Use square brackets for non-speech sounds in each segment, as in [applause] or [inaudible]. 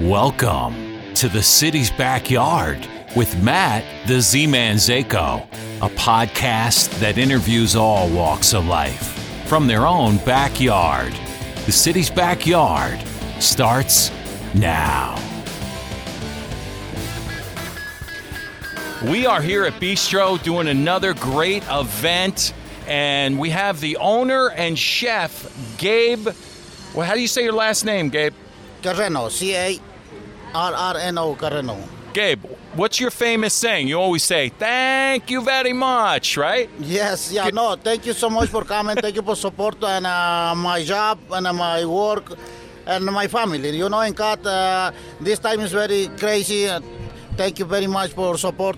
Welcome to the city's backyard with Matt, the Z Man Zako, a podcast that interviews all walks of life from their own backyard. The city's backyard starts now. We are here at Bistro doing another great event, and we have the owner and chef, Gabe. Well, how do you say your last name, Gabe? Carreno, C A R R N O Carreno. Gabe, what's your famous saying? You always say, thank you very much, right? Yes, yeah, no, thank you so much for coming. thank you for support and uh, my job and uh, my work and my family. You know, in Cat, uh, this time is very crazy. Uh, thank you very much for support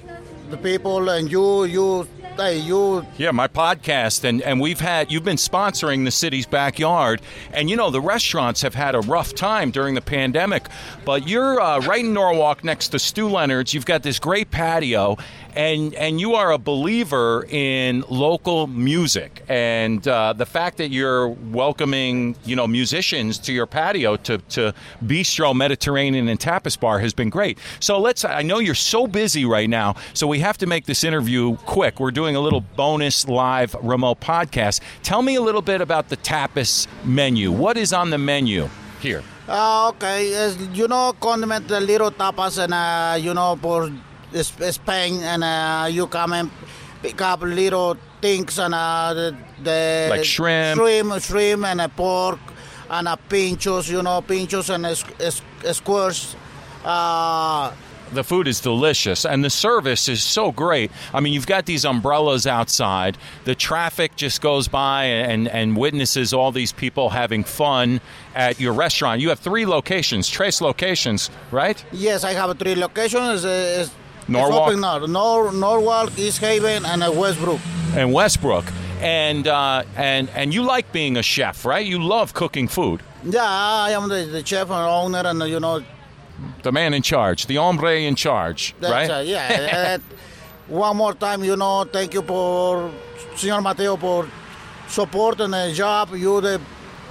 the people and you, you, hey, you. Yeah, my podcast, and, and we've had, you've been sponsoring the city's backyard. And you know, the restaurants have had a rough time during the pandemic, but you're uh, right in Norwalk next to Stu Leonard's. You've got this great patio, and, and you are a believer in local music. And uh, the fact that you're welcoming, you know, musicians to your patio to, to Bistro, Mediterranean, and Tapas Bar has been great. So let's, I know you're so busy right now, so we have to make this interview quick. We're doing a little bonus live remote podcast. Tell me a little bit about the tapas menu. What is on the menu here? Uh, okay, you know, condiment the little tapas and, uh, you know, for Spain and uh, you come and pick up little things and uh, the, the Like shrimp. shrimp, shrimp and a pork and a pinchos, you know, pinchos and es- squares. Uh, The food is delicious and the service is so great. I mean, you've got these umbrellas outside. The traffic just goes by and, and witnesses all these people having fun at your restaurant. You have three locations, trace locations, right? yes, I have three locations. It's, Norwalk. It's open now. Nor- Norwalk, East Haven, and uh, Westbrook. And Westbrook. And uh, and and you like being a chef, right? You love cooking food. Yeah, I am the, the chef and owner, and uh, you know, The man in charge, the hombre in charge, That's right? yeah. [laughs] one more time, you know, thank you for Señor Mateo for support and the job. You the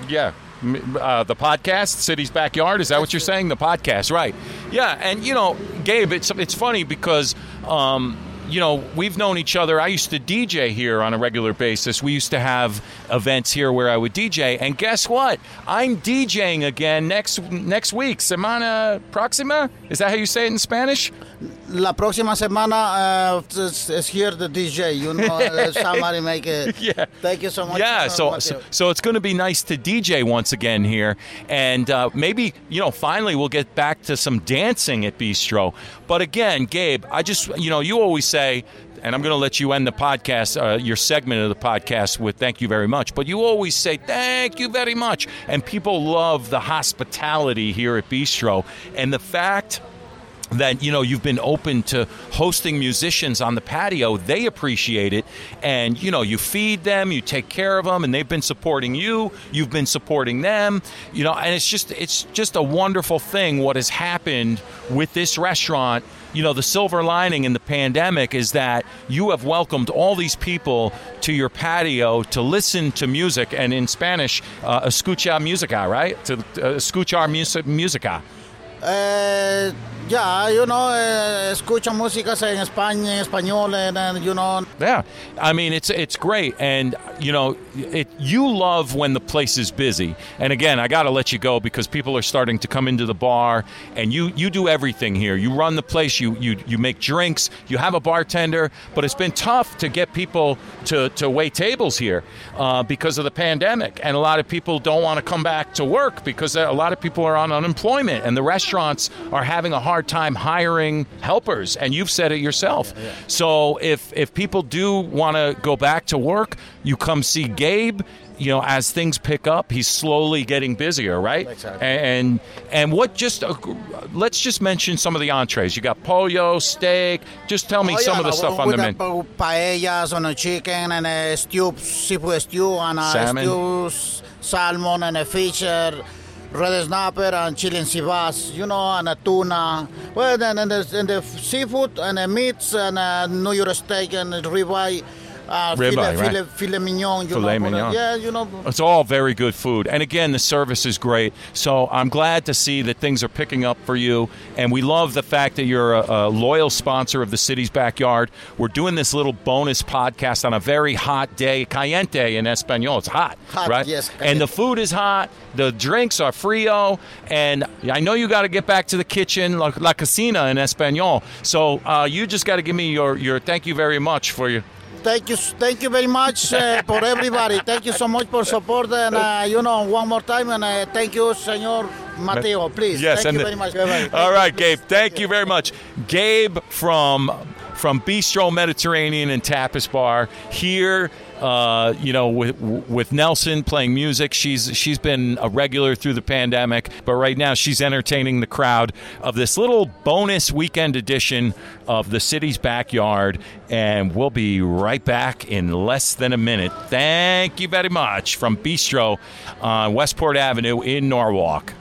Yeah. Uh, the podcast, City's Backyard. Is that what you're saying? The podcast, right? Yeah. And you know, Gabe, it's it's funny because. Um, you know, we've known each other. I used to DJ here on a regular basis. We used to have events here where I would DJ, and guess what? I'm DJing again next next week. Semana próxima? Is that how you say it in Spanish? la próxima semana uh, is, is here the DJ. You know, uh, [laughs] somebody make it. [laughs] Yeah. Thank you so much. Yeah, so, so so it's going to be nice to DJ once again here, and uh, maybe you know finally we'll get back to some dancing at Bistro. But again, Gabe, I just you know you always say. And I'm going to let you end the podcast, uh, your segment of the podcast, with thank you very much. But you always say thank you very much. And people love the hospitality here at Bistro. And the fact that you know you've been open to hosting musicians on the patio. They appreciate it. And you know you feed them you take care of them and they've been supporting you. You've been supporting them. You know and it's just it's just a wonderful thing what has happened with this restaurant. You know the silver lining in the pandemic is that you have welcomed all these people to your patio to listen to music and in spanish uh, escucha musica right? To uh, escuchar musica. Uh, yeah, you know, uh, escucha músicas en España, en español, and, and you know, Yeah, I mean it's it's great, and you know, it you love when the place is busy. And again, I got to let you go because people are starting to come into the bar, and you you do everything here. You run the place, you you you make drinks, you have a bartender, but it's been tough to get people to to wait tables here uh, because of the pandemic, and a lot of people don't want to come back to work because a lot of people are on unemployment, and the restaurants are having a hard time hiring helpers. And you've said it yourself. So if if people do want to go back to work, you come see Gabe. You know, as things pick up, he's slowly getting busier, right? Exactly. And and what just uh, let's just mention some of the entrees. You got pollo, steak. Just tell me Oh, some yeah, of the no, stuff we on the got menu. pa- Paellas on a chicken and a stew, seafood stew and a Salmon. stew, salmon and a fish, uh, red snapper and chili and sivas, you know, and a tuna. Well, then and the, and the seafood and the meats and uh, New York steak and ribeye. Uh, Ribeye, filet, right? filet, filet mignon. You Filet know, mignon. Yeah, you know. It's all very good food. And again, the service is great. So I'm glad to see that things are picking up for you. And we love the fact that you're a, a loyal sponsor of the city's backyard. We're doing this little bonus podcast on a very hot day, caliente in Espanol. It's hot, Hot, right? yes, And the food is hot. The drinks are frio. And I know you got to get back to the kitchen, la, la cocina in Espanol. So uh, you just got to give me your, your thank you very much for your. Thank you, thank you very much uh, for everybody. Thank you so much for support, and uh, you know, one more time, and uh, thank you, Senor Mateo. Please, Yes, thank and you the- very much. Bye-bye. [laughs] All right, Gabe. Thank you very much, Gabe from from Bistro Mediterranean and Tapas Bar here. Uh, you know, with with Nelson playing music, she's she's been a regular through the pandemic, but right now she's entertaining the crowd of this little bonus weekend edition of the city's backyard, and we'll be right back in less than a minute. Thank you very much from Bistro on Westport Avenue in Norwalk.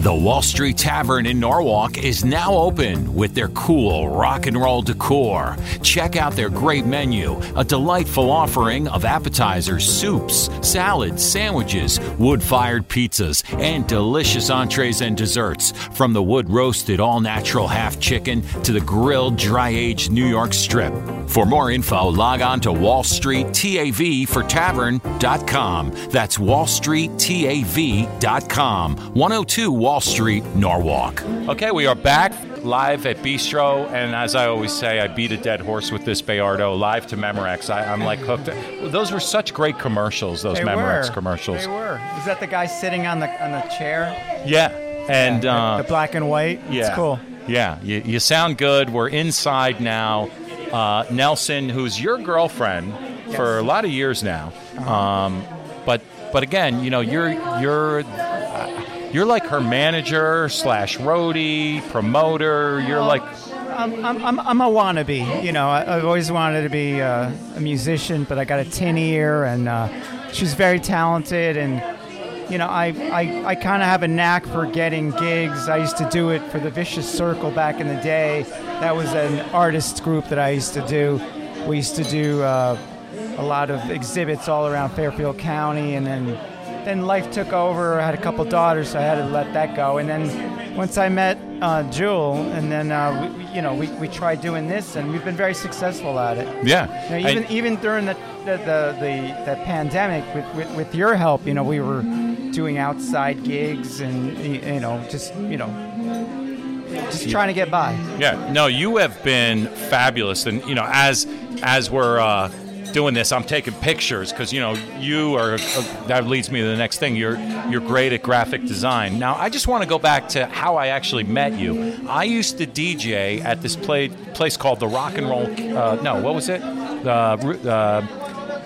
The Wall Street Tavern in Norwalk is now open with their cool rock and roll decor. Check out their great menu, a delightful offering of appetizers, soups, salads, sandwiches, wood fired pizzas, and delicious entrees and desserts. From the wood roasted all natural half chicken to the grilled dry aged New York strip. For more info, log on to Wall Street TAV for tavern.com. That's Wall Street wallstreettav.com. 102 Wall Street, Norwalk. Okay, we are back live at Bistro, and as I always say, I beat a dead horse with this Bayardo live to Memorex. I, I'm like hooked. Those were such great commercials, those They Memorex were. commercials. They were. Is that the guy sitting on the on the chair? Yeah, and the, uh, the black and white. yeah, It's cool. Yeah, you, you sound good. We're inside now. Uh, Nelson, who's your girlfriend for a lot of years now, Uh-huh. um, but but again, you know, you're you're you're like her manager slash roadie promoter. You're like I'm, I'm, I'm, a wannabe. You know, I, I've always wanted to be uh, a musician, but I got a tin ear, and uh, she's very talented. And you know, I, I, I kind of have a knack for getting gigs. I used to do it for the Vicious Circle back in the day. That was an artist group that I used to do. We used to do uh, a lot of exhibits all around Fairfield County, and then then life took over. I had a couple daughters, so I had to let that go. And then once I met uh, Jewel, and then uh, we, you know we, we tried doing this, and we've been very successful at it. yeah. Know, even And- even during the the, the, the, the pandemic, with, with, with your help, you know, we were doing outside gigs and you know just you know just trying to get by. Yeah, no, you have been fabulous, and you know, as as we're uh, doing this, I'm taking pictures because you know you are. Uh, that leads me to the next thing. You're you're great at graphic design. Now, I just want to go back to how I actually met you. I used to DJ at this play, place called the Rock and Roll. Uh, no, what was it? Uh,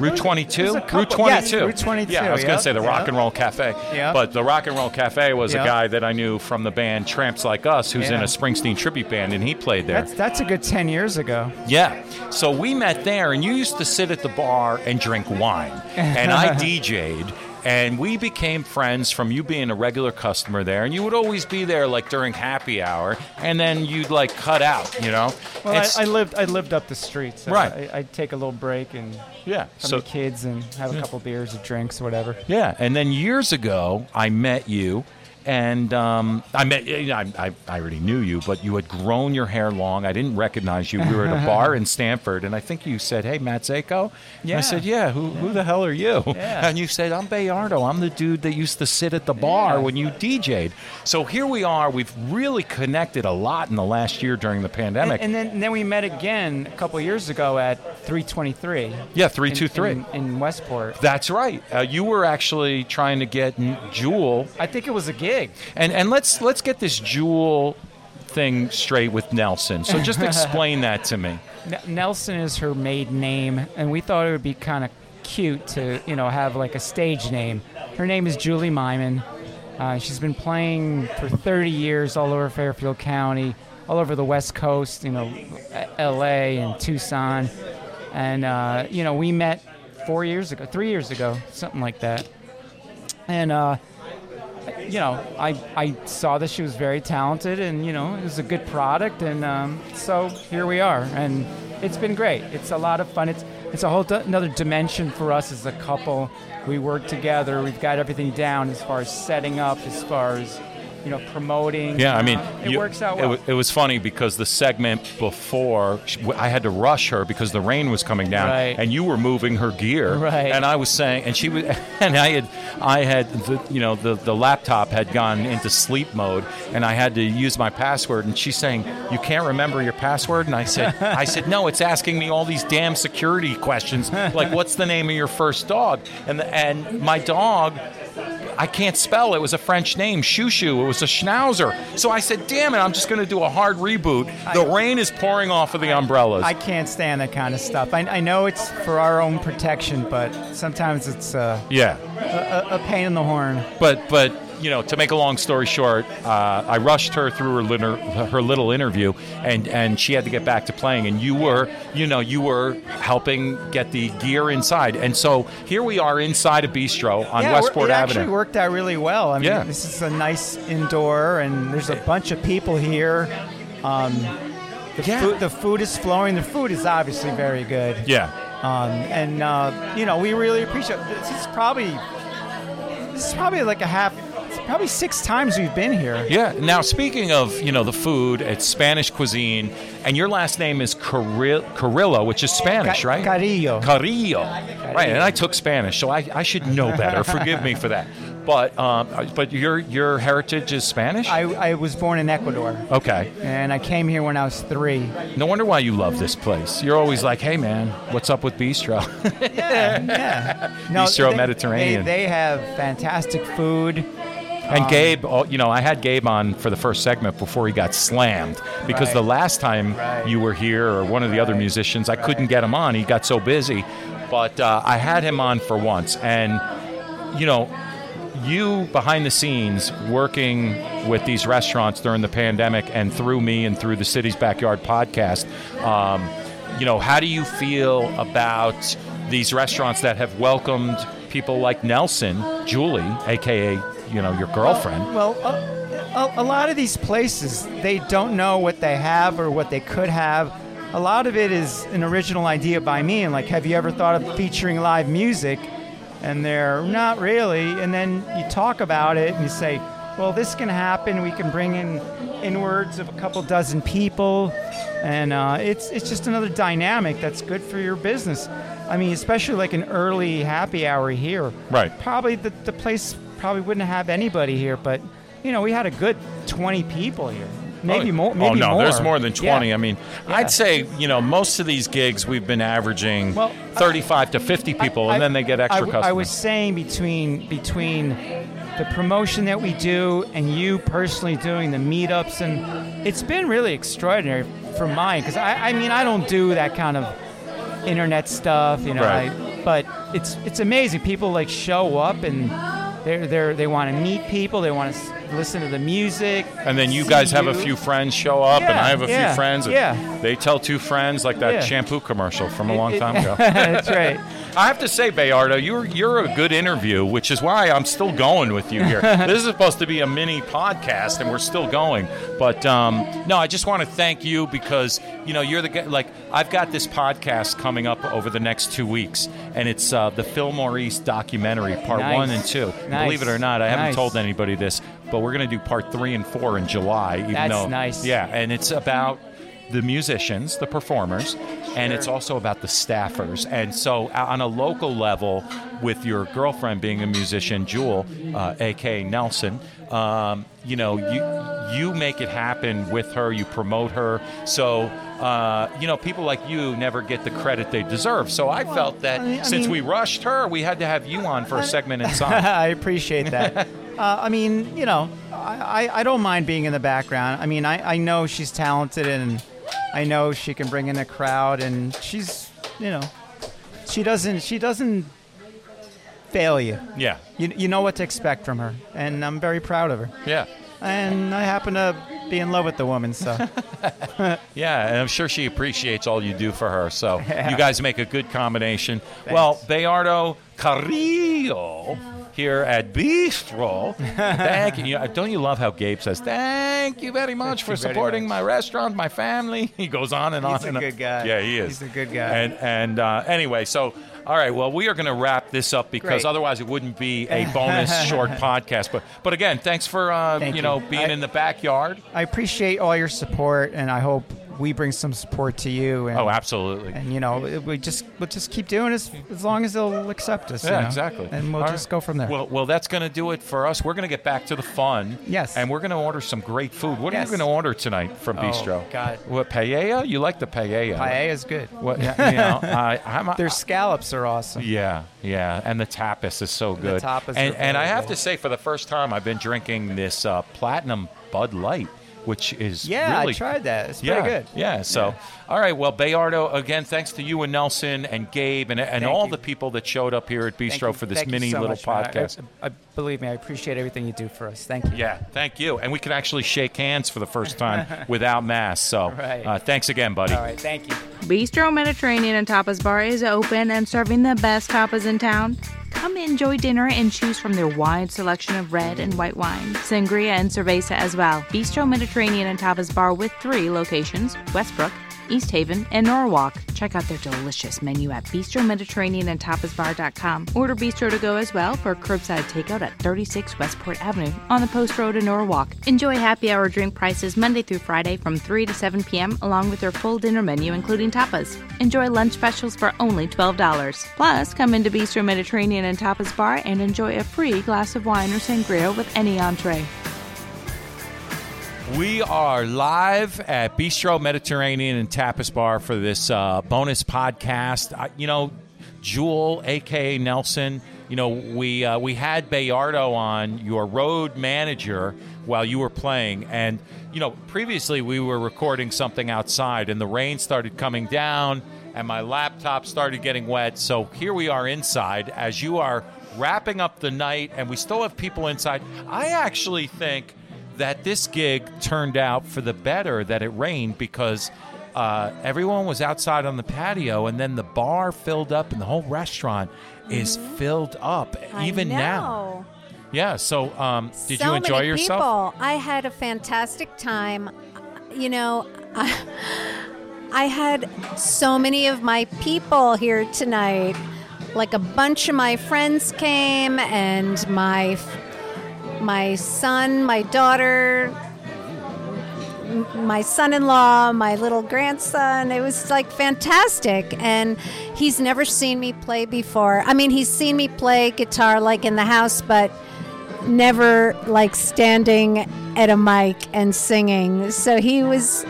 Route 22. Couple- Route 22. yes, Route 22, Yeah, I was going to say the Rock yep. and Roll Cafe. Yep. But the Rock and Roll Cafe was a guy that I knew from the band Tramps Like Us, who's in a Springsteen tribute band, and he played there. That's that's a good ten years ago. Yeah. So we met there, and you used to sit at the bar and drink wine. And I [laughs] DJ'd, and we became friends from you being a regular customer there. And you would always be there, like during happy hour, and then you'd like cut out, you know? Well, I, I lived I lived up the street, so Right. I, I'd take a little break and yeah. from So the kids and have a couple beers or drinks or whatever. Yeah, and then years ago, I met you, and um, I met. I, I, I already knew you, but you had grown your hair long. I didn't recognize you. We were at a bar in Stamford, and I think you said, "Hey, Matt Zako." And I said, "Yeah, who, who the hell are you?" Yeah. And you said, "I'm Bayardo. I'm the dude that used to sit at the bar Yeah. when you DJ'd." So here we are. We've really connected a lot in the last year during the pandemic. and then and then we met again a couple years ago at 323. yeah, 323 in- in, in Westport. That's right. Uh, you were actually trying to get Jewel I think it was a gig. And and let's let's get this jewel thing straight with Nelson. So just [laughs] explain that to me. Nelson is her maiden name, and we thought it would be kind of cute to, you know, have like a stage name. Her name is Julie Myman. Uh, she's been playing for 30 years all over Fairfield County, all over the West Coast, you know, L.A. and Tucson, and uh, you know, we met four years ago, three years ago, something like that, and. Uh, you know, I, I saw that she was very talented and, you know, it was a good product. And um, so here we are. And it's been great. It's a lot of fun. It's it's a whole d- another dimension for us as a couple. We work together. We've got everything down as far as setting up, as far as you know, promoting. Yeah, I mean, Uh, it you- works out It, well. wa- it was funny because the segment before, sh- I had to rush her because the rain was coming down, Right. and you were moving her gear, Right. And I was saying, and she was, [laughs] and I had, I had, the, you know, the the laptop had gone into sleep mode, and I had to use my password, and she's saying, you can't remember your password, and I said, [laughs] I said, no, it's asking me all these damn security questions, like what's the name of your first dog, and the, and my dog. I can't spell. It was a French name, Shushu. It was a Schnauzer. So I said, "Damn it! I'm just going to do a hard reboot." The rain is pouring off of the umbrellas. I can't stand that kind of stuff. I, I know it's for our own protection, but sometimes it's uh, yeah, a, a pain in the horn. but but you know, to make a long story short, uh, I rushed her through her little, her little interview, and and she had to get back to playing. And you were, you know, you were helping get the gear inside. And so here we are inside a bistro on yeah, Westport it Avenue. It actually worked out really well. I mean, Yeah. this is a nice indoor, and there's a bunch of people here. Um, the, Yeah. food, the food is flowing. The food is obviously very good. yeah. Um, and uh, you know, we really appreciate. This is probably this is probably like a half. Probably six times we've been here. Yeah. Now, speaking of you know the food, it's Spanish cuisine, and your last name is Carrillo, which is Spanish, Ca- right? Carrillo. Carrillo. Right. And I took Spanish, so I, I should know better. [laughs] Forgive me for that. But um, but your your heritage is Spanish. I, I was born in Ecuador, okay. and I came here when I was three. No wonder why you love this place. You're always like, hey man, what's up with bistro? Yeah. [laughs] No, Bistro they- Mediterranean. They, they have fantastic food. And Gabe, oh, you know, I had Gabe on for the first segment before he got slammed because Right. the last time Right. you were here or one of the other musicians, I couldn't get him on. He got so busy. But uh, I had him on for once. And, you know, you behind the scenes working with these restaurants during the pandemic and through me and through the City's Backyard podcast, um, you know, how do you feel about these restaurants that have welcomed people like Nelson, Julie, aka you know your girlfriend? Well, a, a, a lot of these places, they don't know what they have or what they could have. A lot of it is an original idea by me, and like, have you ever thought of featuring live music? And they're not really. And then you talk about it and you say, well, this can happen. We can bring in inwards of a couple dozen people, and uh, it's it's just another dynamic that's good for your business. I mean, especially like an early happy hour here. Right. Probably the, the place probably wouldn't have anybody here, but you know, we had a good 20 people here. Maybe oh, more. Oh, maybe oh no, more. there's more than 20. Yeah. I mean, Yeah. I'd say you know most of these gigs we've been averaging Well, 35 to 50 people, I- and then they get extra I, customers. I was saying between between the promotion that we do and you personally doing the meetups, and it's been really extraordinary for mine because I, I mean I don't do that kind of internet stuff, you know. Right. I, but it's it's amazing. People like show up and they're they they want to meet people. They want to listen to the music. And then you guys have a few friends show up, and I have a yeah, few friends. And yeah. They tell two friends, like that Yeah. shampoo commercial from a long It- time ago. [laughs] That's right. I have to say, Bayardo, you're you're a good interview, which is why I'm still going with you here. [laughs] this is supposed to be a mini podcast, and we're still going. But um, no, I just want to thank you because you know you're the guy. Like I've got this podcast coming up over the next two weeks, and it's uh, the Fillmore East documentary, part Nice. one and two. Nice. Believe it or not, I haven't told anybody this, but we're going to do part three and four in July. Even That's though, nice. Yeah, and it's about the musicians, the performers, and it's also about the staffers. And so, on a local level, with your girlfriend being a musician, Jewel, uh, aka Nelson, um, you know, you you make it happen with her. You promote her. So. Uh, you know, people like you never get the credit they deserve. So I felt that I mean- I since mean- we rushed her, we had to have you on for a segment inside. [laughs] I appreciate that. [laughs] uh, I mean, you know, I, I, I don't mind being in the background. I mean, I, I know she's talented and I know she can bring in a crowd and she's, you know, she doesn't she doesn't fail you. yeah, You, you know what to expect from her, and I'm very proud of her. yeah. And I happen to be in love with the woman, so [laughs] [laughs] Yeah, and I'm sure she appreciates all you do for her. So [laughs] Yeah. you guys make a good combination. Well, Bayardo Carrillo here at Bistro. Thank you. you don't you love how Gabe says, Thank you very much for supporting much." my restaurant, my family? [laughs] He goes on and on. He's a and on. good guy. Yeah, he is. He's a good guy. And, and uh, anyway, so. All right. Well, we are going to wrap this up because Great. otherwise it wouldn't be a bonus [laughs] short podcast. But, but again, thanks for uh, Thank you know being I- in the backyard. I appreciate all your support, and I hope we bring some support to you. And, Oh, absolutely. And you know, we just we'll just keep doing this as long as they'll accept us. you Yeah, know? exactly. And we'll All just right. go from there. Well, well, that's going to do it for us. We're going to get back to the fun. Yes. And we're going to order some great food. What Yes. are you going to order tonight from Oh, Bistro? God. What paella? You like the paella? Paella is good. What? Yeah, you know, [laughs] I, Their scallops are awesome. yeah, yeah, and the tapas is so good. tapas and are and I have good. to say, for the first time, I've been drinking this uh, platinum Bud Light, which is Yeah, really I tried that. It's yeah, pretty good. Yeah. So, all right. Well, Bayardo, again, thanks to you and Nelson and Gabe and, and Thank all you. the people that showed up here at Bistro for this thank mini so little much, podcast. I, I, believe me, I appreciate everything you do for us. Thank you. Yeah, thank you. And we can actually shake hands for the first time [laughs] without masks. So Right. uh, thanks again, buddy. All right. Thank you. Bistro Mediterranean and Tapas Bar is open and serving the best tapas in town. Come enjoy dinner and choose from their wide selection of red and white wine, sangria, and cerveza as well. Bistro Mediterranean and Tapas Bar with three locations Westbrook, East Haven, and Norwalk. Check out their delicious menu at bistromediterraneanandtapasbar.com. Order Bistro to go as well for curbside takeout at 36 Westport Avenue on the Post Road in Norwalk. Enjoy happy hour drink prices Monday through Friday from 3 to 7 p.m. along with their full dinner menu including tapas. Enjoy lunch specials for only $12. Plus, come into Bistro Mediterranean and Tapas Bar and enjoy a free glass of wine or sangria with any entree. We are live at Bistro Mediterranean and Tapas Bar for this uh, bonus podcast. I, you know, Jewel, aka Nelson. You know, we uh, we had Bayardo on, your road manager, while you were playing, and you know, previously we were recording something outside, and the rain started coming down, and my laptop started getting wet. So here we are inside as you are wrapping up the night, and we still have people inside. I actually think that this gig turned out for the better that it rained because uh, everyone was outside on the patio and then the bar filled up and the whole restaurant is filled up I even now. Yeah. So, um, did so you enjoy many yourself? People. I had a fantastic time. You know, I, [laughs] I had so many of my people here tonight. Like a bunch of my friends came, and my my son, my daughter, my son-in-law, my little grandson. It was like fantastic, and he's never seen me play before. I mean, he's seen me play guitar like in the house, but never like standing at a mic and singing. So he was.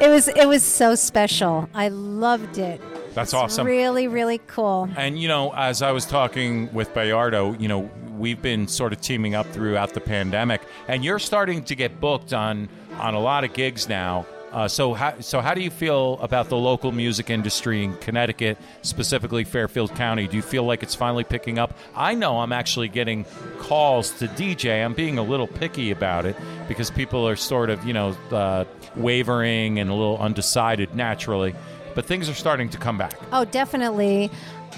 It was it was so special. I loved it. That's It's awesome. Really, really cool. And you know, as I was talking with Bayardo, you know, we've been sort of teaming up throughout the pandemic, and you're starting to get booked on on a lot of gigs now. Uh, so how so how do you feel about the local music industry in Connecticut, specifically Fairfield County? Do you feel like it's finally picking up? I know I'm actually getting calls to DJ. I'm being a little picky about it because people are sort of you know uh, wavering and a little undecided naturally, but things are starting to come back. Oh, definitely.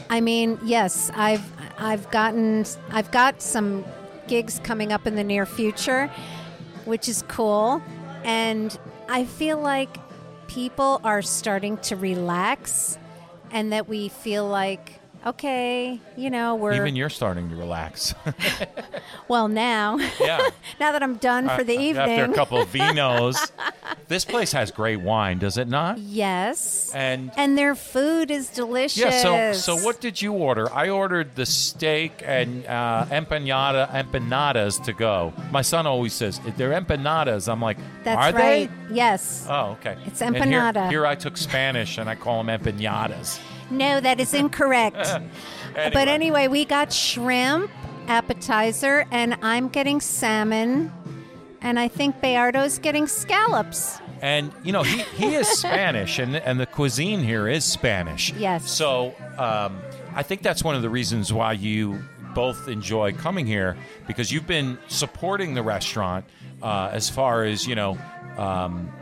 I mean, yes, I've I've gotten I've got some gigs coming up in the near future, which is cool, and I feel like people are starting to relax, and that we feel like okay, you know, we're Even you're starting to relax. [laughs] well now. [laughs] yeah. [laughs] now that I'm done for the Uh, evening. After a couple of vinos. this place has great wine, does it not? yes. And And their food is delicious. yeah, so so what did you order? I ordered the steak and uh, empanada empanadas to go. My son always says they're empanadas. I'm like, That's are right. they? Yes. Oh, okay. It's And here- empanada. here, I took Spanish and I call them empanadas. No, that is incorrect. [laughs] But anyway, we got shrimp appetizer, and I'm getting salmon, and I think Bayardo's getting scallops. And you know he, he is [laughs] Spanish, and and the cuisine here is Spanish. Yes. So um, I think that's one of the reasons why you both enjoy coming here because you've been supporting the restaurant uh, as far as you know. Um,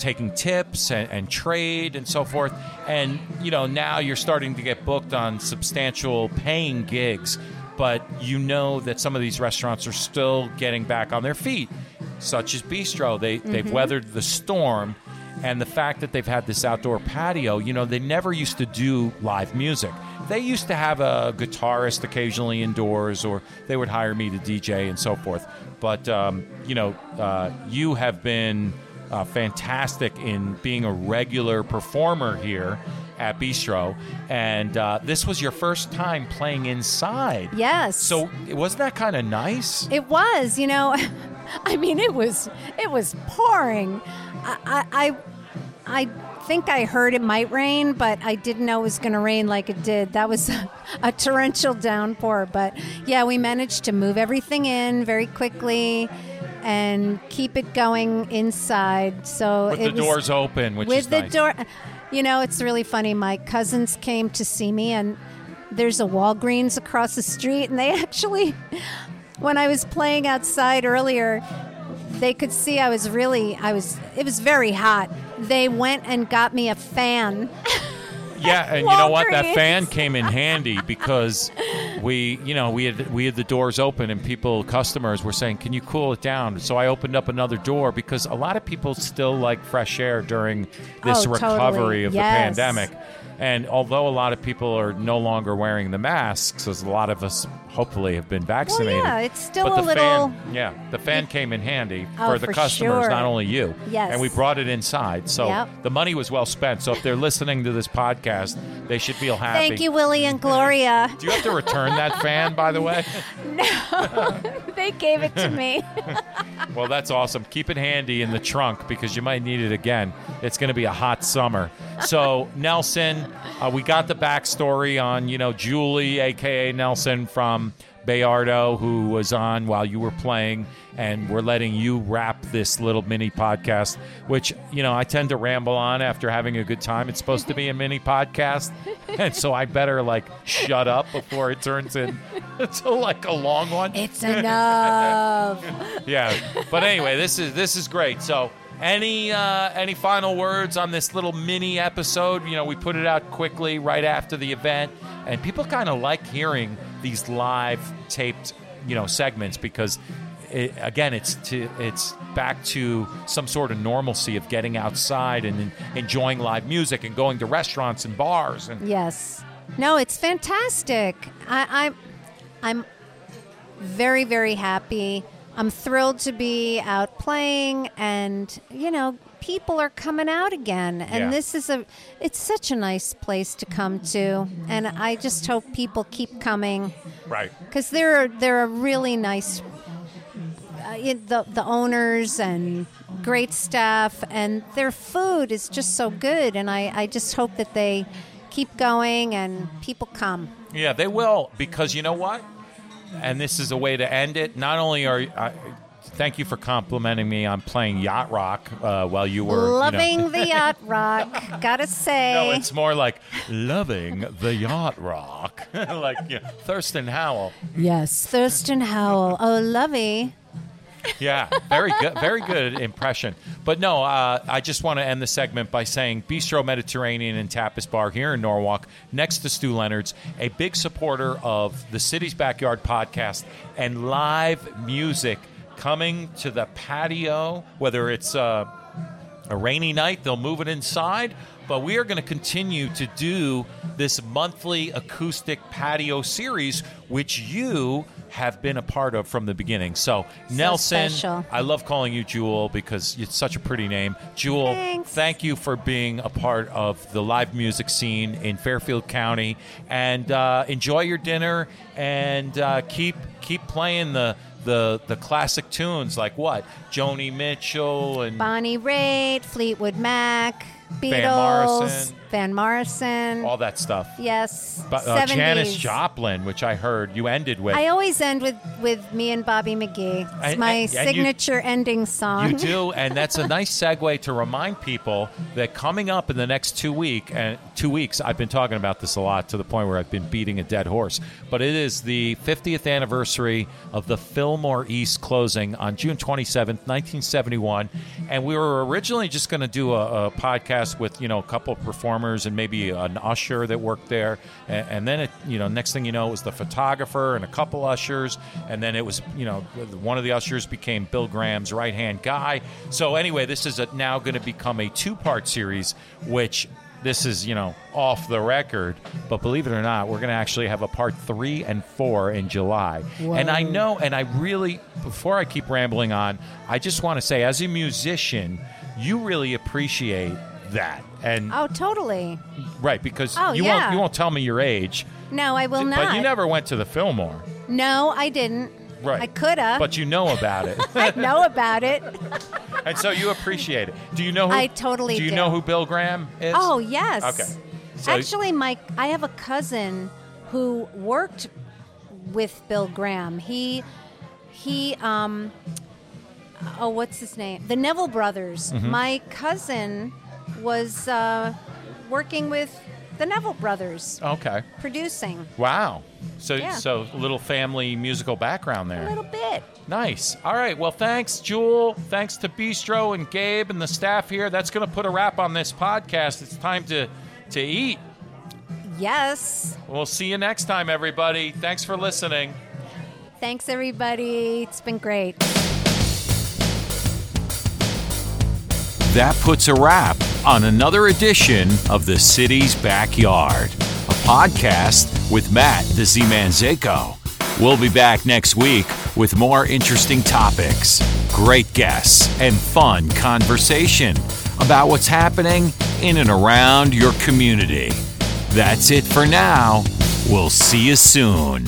taking tips and, and trade and so forth and you know now you're starting to get booked on substantial paying gigs but you know that some of these restaurants are still getting back on their feet, such as Bistro. They they've weathered the storm, and the fact that they've had this outdoor patio. You know, they never used to do live music. They used to have a guitarist occasionally indoors, or they would hire me to DJ and so forth. But um, you know, uh, you have been uh, fantastic in being a regular performer here at Bistro, and uh, this was your first time playing inside. Yes. So wasn't that kind of nice? It was, you know. [laughs] I mean, it was it was pouring. I I I think I heard it might rain, but I didn't know it was going to rain like it did. That was [laughs] a torrential downpour. But yeah, we managed to move everything in very quickly and keep it going inside. So With it the was, doors open, which with is the nice. door. You know, it's really funny. My cousins came to see me, and there's a Walgreens across the street, and they [laughs] actually, when I was playing outside earlier, they could see I was really, I was, it was very hot. They went and got me a fan. Yeah, [laughs] and you know what? That fan came in handy because we, you know, we had we had the doors open and people, customers were saying, "Can you cool it down?" So I opened up another door because a lot of people still like fresh air during this Oh, recovery totally. of Yes. the pandemic. And although a lot of people are no longer wearing the masks, as a lot of us hopefully have been vaccinated, Well, yeah, it's still but a the little- fan, yeah, the fan came in handy Oh, for the for customers, sure. not only you. Yes. and we brought it inside, so Yep. the money was well spent. So if they're listening to this podcast, they should feel happy. Thank you, Willie and Gloria. [laughs] Do you have to return that fan, by the way? [laughs] No, [laughs] they gave it to me. Well, that's awesome. Keep it handy in the trunk because you might need it again. It's going to be a hot summer. So, Nelson, uh, we got the backstory on, you know, Julie, aka Nelson from Bayardo, who was on while you were playing, and we're letting you wrap this little mini podcast, which, you know, I tend to ramble on after having a good time. It's supposed to be a mini podcast, [laughs] and so I better, like, shut up before it turns into, [laughs] like, a long one. It's enough. [laughs] yeah. But anyway, this is this is great. So, any uh, any final words on this little mini episode? You know, we put it out quickly right after the event, and people kind of like hearing these live taped, you know, segments because. It, again, it's to it's back to some sort of normalcy of getting outside and enjoying live music and going to restaurants and bars and Yes. No, it's fantastic. I, I'm, I'm very, very happy. I'm thrilled to be out playing, and you know, people are coming out again. And Yeah. this is a, it's such a nice place to come to, and I just hope people keep coming right. because they're they're a really nice. Uh, it- the the owners and great staff and their food is just so good and I, I just hope that they keep going and people come Yeah, they will because you know what? And this is a way to end it. Not only are I, thank you for complimenting me on playing yacht rock uh, while you were you know- loving the [laughs] yacht rock gotta say. No, it's more like loving the yacht rock, [laughs] like you know, Thurston Howell. yes. Thurston howell. Oh lovey Yeah, very good, very good impression. But no, uh, I just want to end the segment by saying Bistro Mediterranean and Tapas Bar here in Norwalk, next to Stu Leonard's, a big supporter of the City's Backyard podcast and live music coming to the patio, whether it's. Uh, a rainy night, they'll move it inside. But we are going to continue to do this monthly acoustic patio series, which you have been a part of from the beginning. So, Nelson, special. I love calling you Jewel because it's such a pretty name. Jewel, Thanks. thank you for being a part of the live music scene in Fairfield County. And uh, enjoy your dinner and uh, keep keep playing the. The, the classic tunes like what Joni Mitchell and bonnie raitt fleetwood mac beatles Van Morrison. Van Morrison. all that stuff. yes But uh, Janis Joplin, which I heard you ended with. I always end with, with me and Bobby McGee. It's And- my and- and you- signature ending song. you do, [laughs] and that's a nice segue to remind people that coming up in the next two week and two weeks, I've been talking about this a lot to the point where I've been beating a dead horse. But it is the 50th anniversary of the Fillmore East closing on June 27th, 1971, and we were originally just going to do a, a podcast with you know a couple of performers and maybe an usher that worked there, and, and then it you know next thing you know it was the photographer and a couple ushers, and then it was you know one of the ushers became Bill Graham's right hand guy. So anyway, this is a, now going to become a two part series, which this is, you know, off the record, but believe it or not, we're going to actually have a part three and four in July. And I know, and I really, before I keep rambling on, I just want to say, as a musician, you really appreciate that. And Oh, totally. right, because Oh, you won't yeah. you won't tell me your age, No, I will not. but you never went to the Fillmore, No, I didn't. right? I coulda. but you know about it, [laughs] I know about it. and so you appreciate it. Do you know? Who, I totally Do you do. know who Bill Graham is? Oh, yes. Okay. So- Actually, my I have a cousin who worked with Bill Graham. He he um oh what's his name? The Neville brothers. Mm-hmm. My cousin was uh, working with the Neville brothers Okay. producing Wow. So Yeah. so little family musical background there. a little bit. Nice. All right. Well, thanks, Jewel. Thanks to Bistro and Gabe and the staff here. That's going to put a wrap on this podcast. It's time to to eat. Yes. We'll see you next time, everybody. Thanks for listening. Thanks everybody. It's been great. That puts a wrap on another edition of The City's Backyard, a podcast with Matt, the Z Man Zako. We'll be back next week with more interesting topics, great guests, and fun conversation about what's happening in and around your community. That's it for now. We'll see you soon.